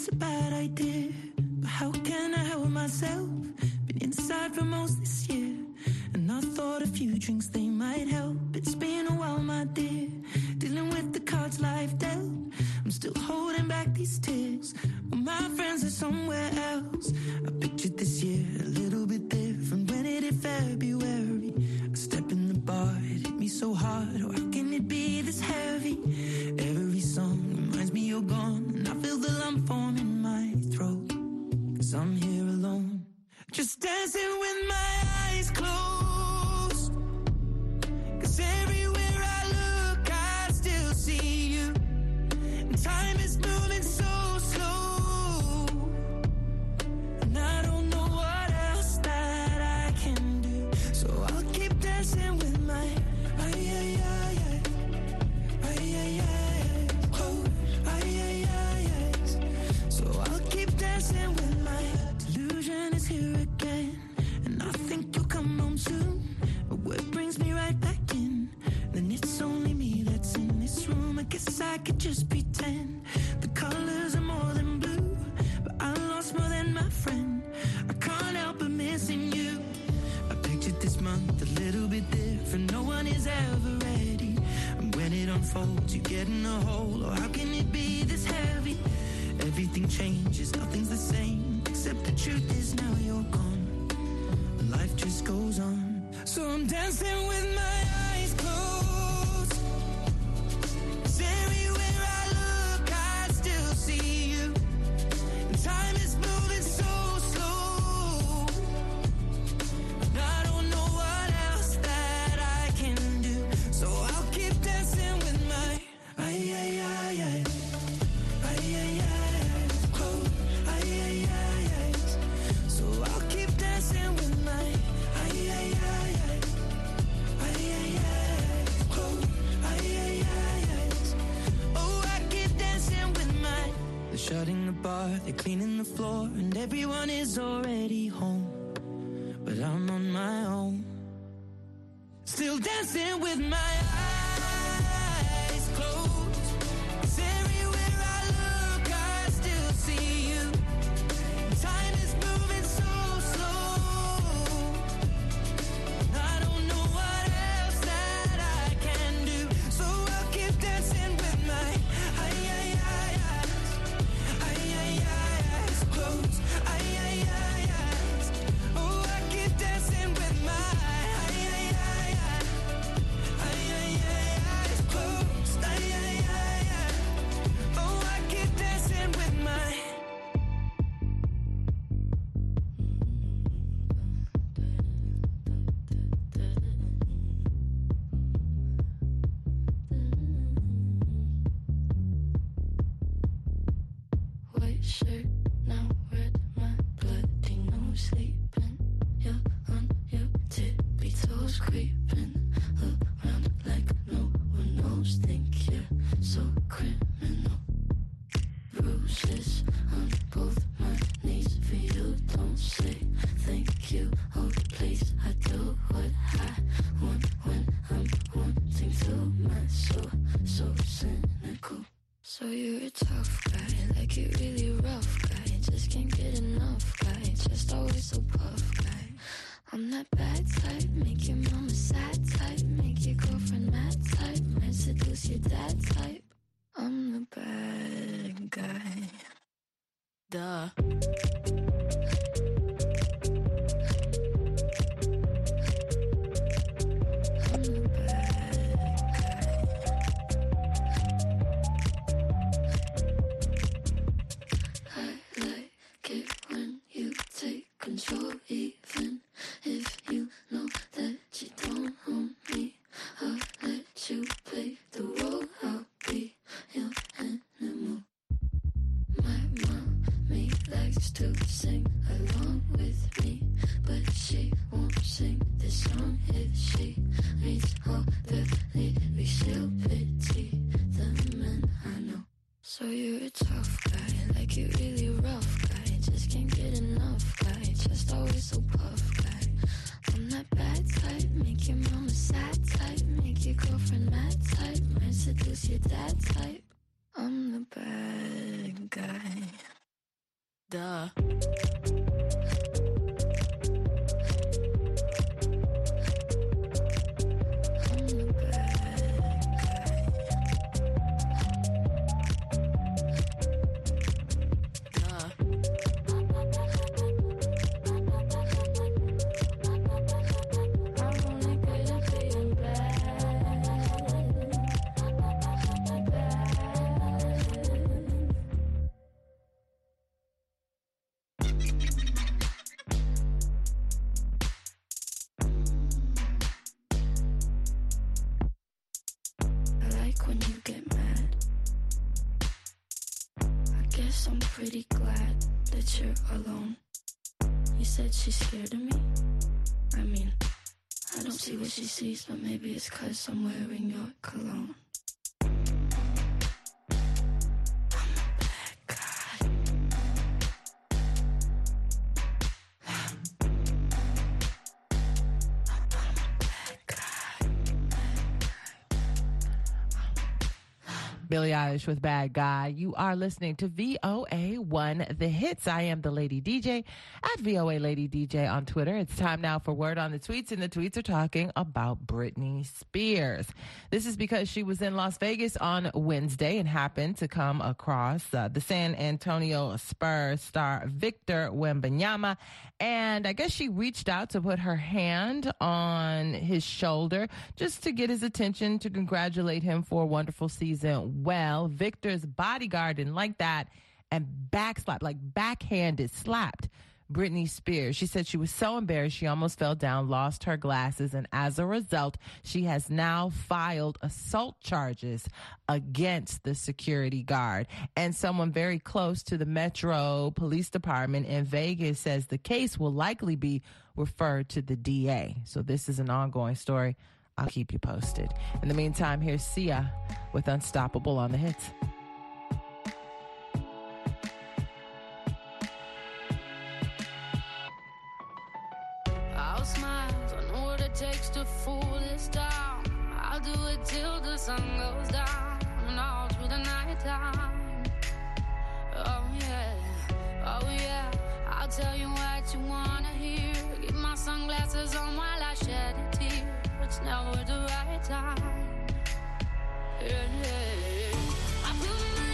it's a bad idea. But how can I help myself? Been inside for most this year. And I thought a few drinks they might help. It's been a while, my dear. Dealing with the cards life dealt. I'm still holding back these tears. But my friends are somewhere else. I I'm pretty glad that you're alone. You said she's scared of me? I mean, I don't see what she sees, but maybe it's cause I'm wearing your cologne. Billie Eilish with Bad Guy. You are listening to VOA 1 The Hits. I am the Lady DJ at VOA Lady DJ on Twitter. It's time now for Word on the Tweets, and the tweets are talking about Britney Spears. This is because she was in Las Vegas on Wednesday and happened to come across uh, the San Antonio Spurs star Victor Wembanyama. And I guess she reached out to put her hand on his shoulder just to get his attention to congratulate him for a wonderful season well. Victor's bodyguard didn't like that and backslapped, like backhanded slapped Britney Spears. She said she was so embarrassed she almost fell down, lost her glasses, and as a result, she has now filed assault charges against the security guard. And someone very close to the Metro Police Department in Vegas says the case will likely be referred to the DA. So this is an ongoing story. I'll keep you posted. In the meantime, here's Sia with Unstoppable on the hits. I'll smile, I know what it takes to fool this town. I'll do it till the sun goes down and all through the night time. Oh yeah, oh yeah, I'll tell you what you wanna hear. Get my sunglasses on while I shed tear. It's never the right time. Yeah, yeah. I put my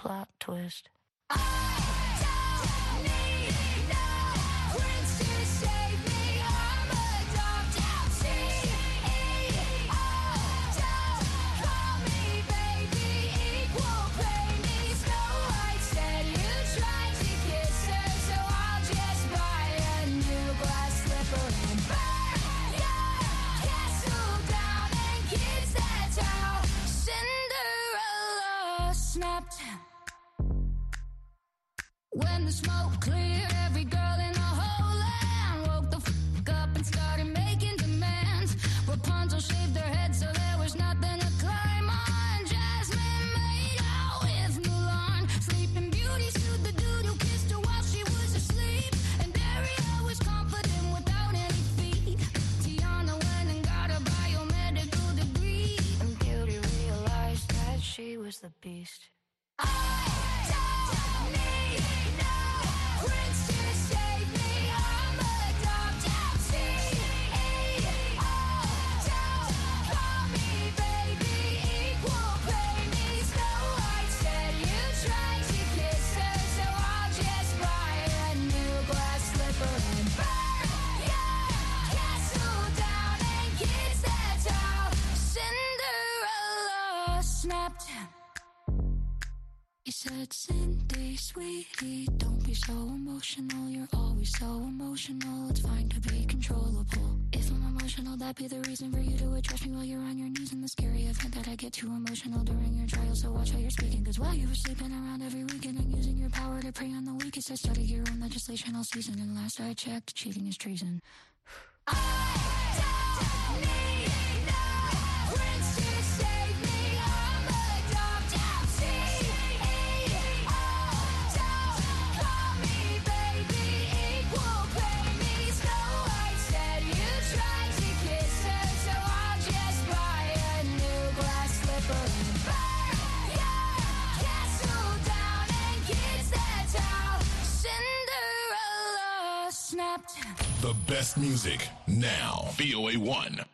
plot twist. Was the beast. Said, Cindy, sweetie, don't be so emotional. You're always so emotional. It's fine to be controllable. If I'm emotional, that'd be the reason for you to address me while you're on your knees. In the scary event that I get too emotional during your trial, so watch how you're speaking. Cause while you were sleeping around every weekend and using your power to prey on the weakest, I studied your own legislation all season. And last I checked, cheating is treason. Cinderella ah. Best music now. VOA 1.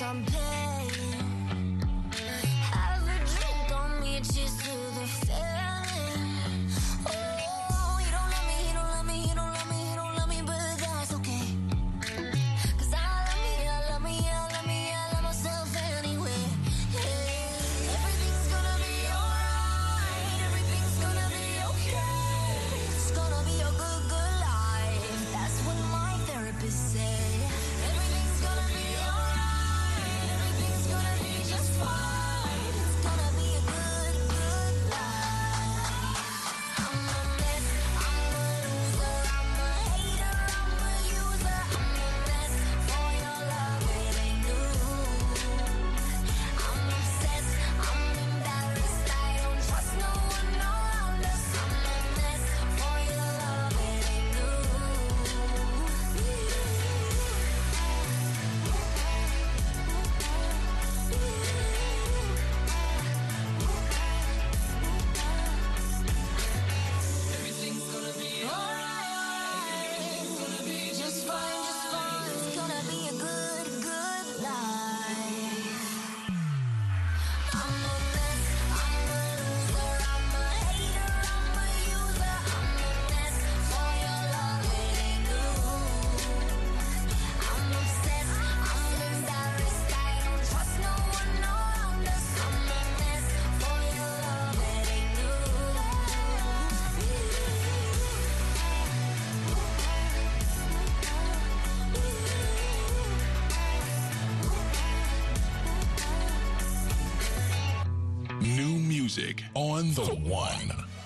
someday music on the one.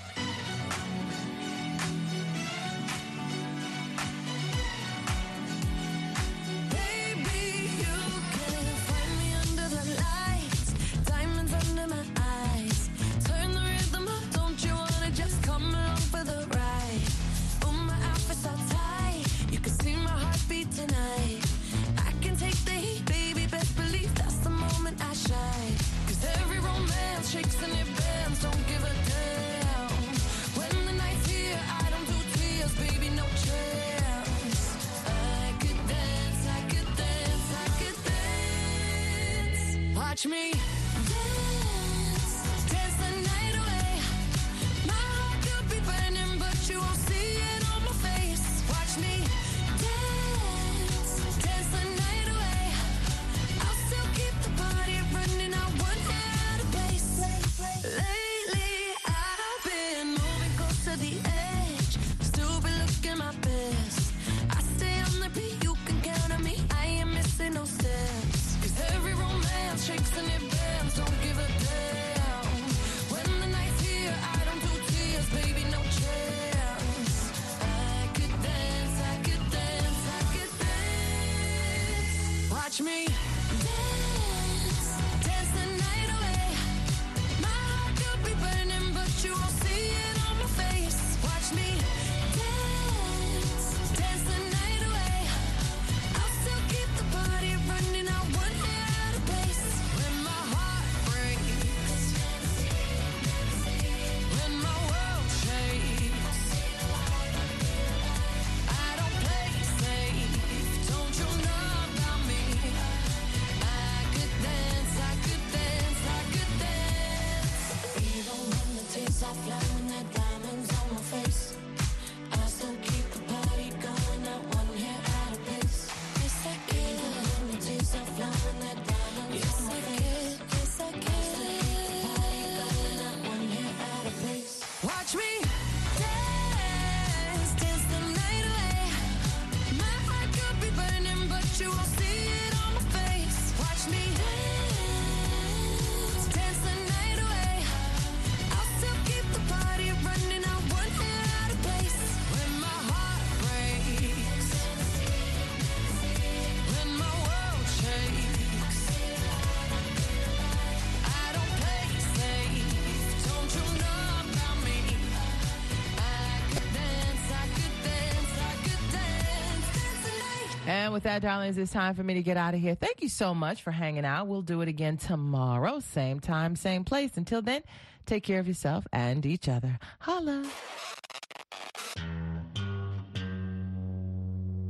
And with that, darlings, it's time for me to get out of here. Thank you so much for hanging out. We'll do it again tomorrow, same time, same place. Until then, take care of yourself and each other. Holla.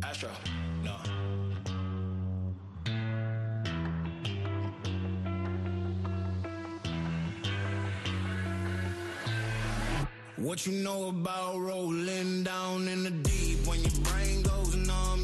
Astro. No. What you know about rolling down in the deep when your brain goes numb?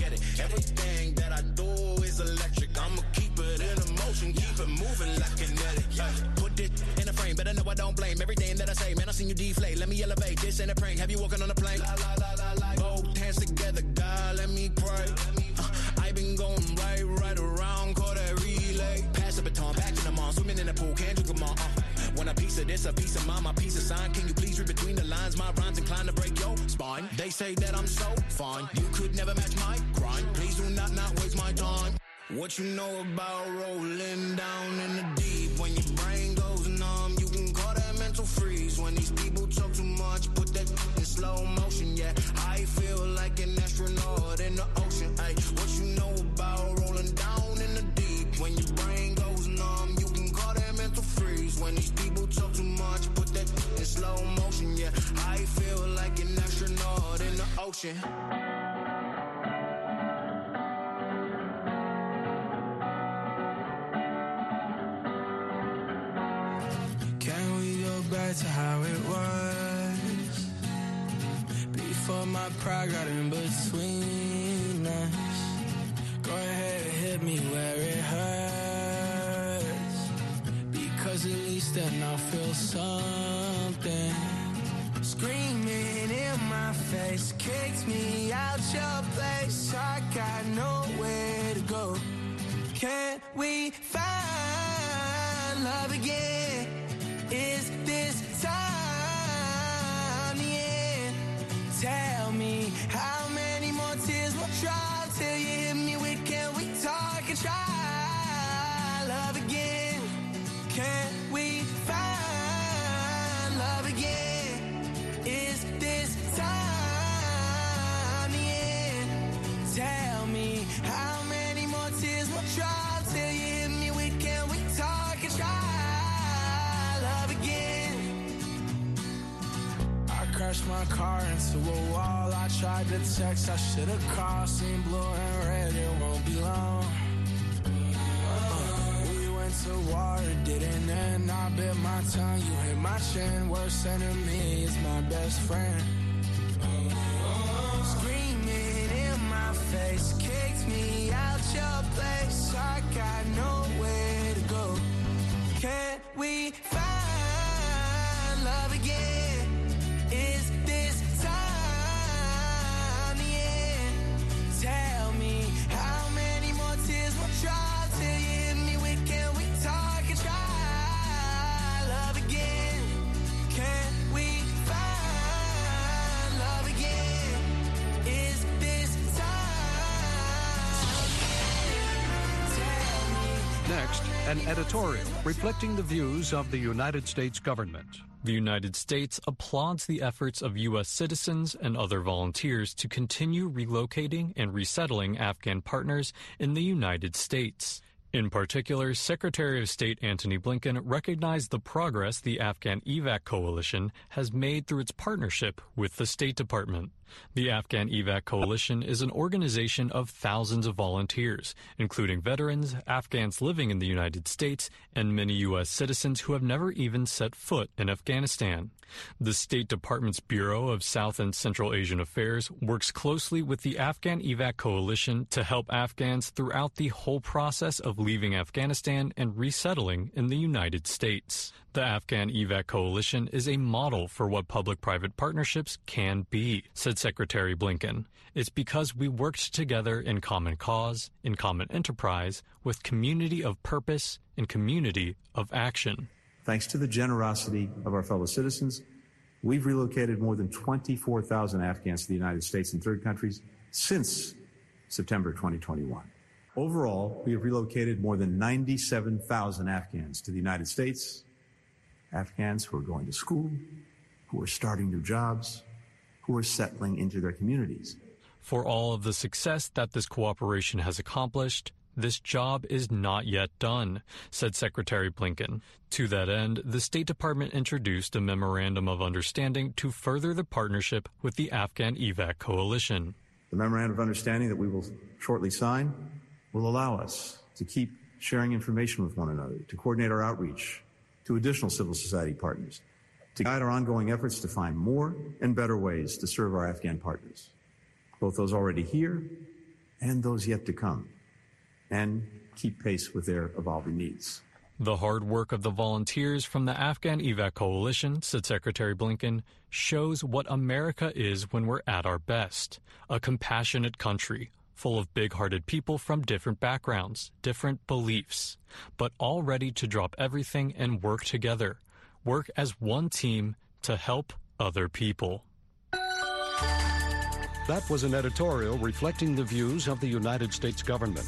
Everything that I do is electric. I'ma keep it in a motion, keep it moving like kinetic. Ay, Put it in a frame, better know I don't blame everything that I say. Man, I seen you deflate. Let me elevate. This ain't a prank. Have you walking on a plane? La, la, la, la, la. Both hands together, God, let me pray. Uh, I been going right, right around, call that relay. Pass the baton, back to the mall, swimming in the pool, can't drink them all. Uh. Want a piece of this, a piece of mine, my piece of sign. Can you please read between the lines? My rhymes inclined to break your They say that I'm so fine. You could never match my grind. Please do not not waste my time. What you know about rolling down in the deep? When your brain goes numb, you can call that mental freeze. When these people talk too much, put that in slow motion. Yeah, I feel like an astronaut in the ocean. Ay, what you know about rolling down in the deep? When your brain goes numb, you can call that mental freeze. When these people talk too much, put that in slow motion. Yeah, I feel like an astronaut ocean. Can we go back to how it was? Before my pride got in between us. Go ahead, and hit me where it hurts. Because at least then I'll feel something. My face, kicked me out your place. I got nowhere to go. Can we find tried to text, I should have called. Seen blue and red, it won't be long. Uh, we went to war, it didn't end. I bit my tongue, you hit my chin. Worst enemy is my best friend. An editorial reflecting the views of the United States government. The United States applauds the efforts of U.S. citizens and other volunteers to continue relocating and resettling Afghan partners in the United States. In particular, Secretary of State Antony Blinken recognized the progress the Afghan EVAC Coalition has made through its partnership with the State Department. The Afghan EVAC Coalition is an organization of thousands of volunteers, including veterans, Afghans living in the United States, and many U.S. citizens who have never even set foot in Afghanistan. The State Department's Bureau of South and Central Asian Affairs works closely with the Afghan EVAC Coalition to help Afghans throughout the whole process of leaving Afghanistan and resettling in the United States. The Afghan EVAC Coalition is a model for what public private partnerships can be, said Secretary Blinken. It's because we worked together in common cause, in common enterprise, with community of purpose and community of action. Thanks to the generosity of our fellow citizens, we've relocated more than 24,000 Afghans to the United States and third countries since September 2021. Overall, we have relocated more than 97,000 Afghans to the United States, Afghans who are going to school, who are starting new jobs, who are settling into their communities. For all of the success that this cooperation has accomplished, this job is not yet done, said Secretary Blinken. To that end, the State Department introduced a memorandum of understanding to further the partnership with the Afghan EVAC coalition. The memorandum of understanding that we will shortly sign will allow us to keep sharing information with one another, to coordinate our outreach to additional civil society partners, to guide our ongoing efforts to find more and better ways to serve our Afghan partners, both those already here and those yet to come, and keep pace with their evolving needs. The hard work of the volunteers from the Afghan EVAC Coalition, said Secretary Blinken, shows what America is when we're at our best a compassionate country, full of big hearted people from different backgrounds, different beliefs, but all ready to drop everything and work together, work as one team to help other people. That was an editorial reflecting the views of the United States government.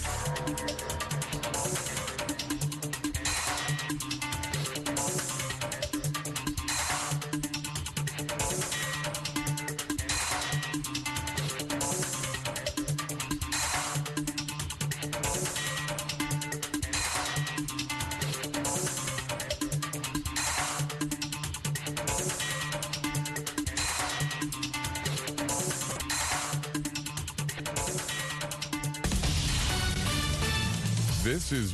Is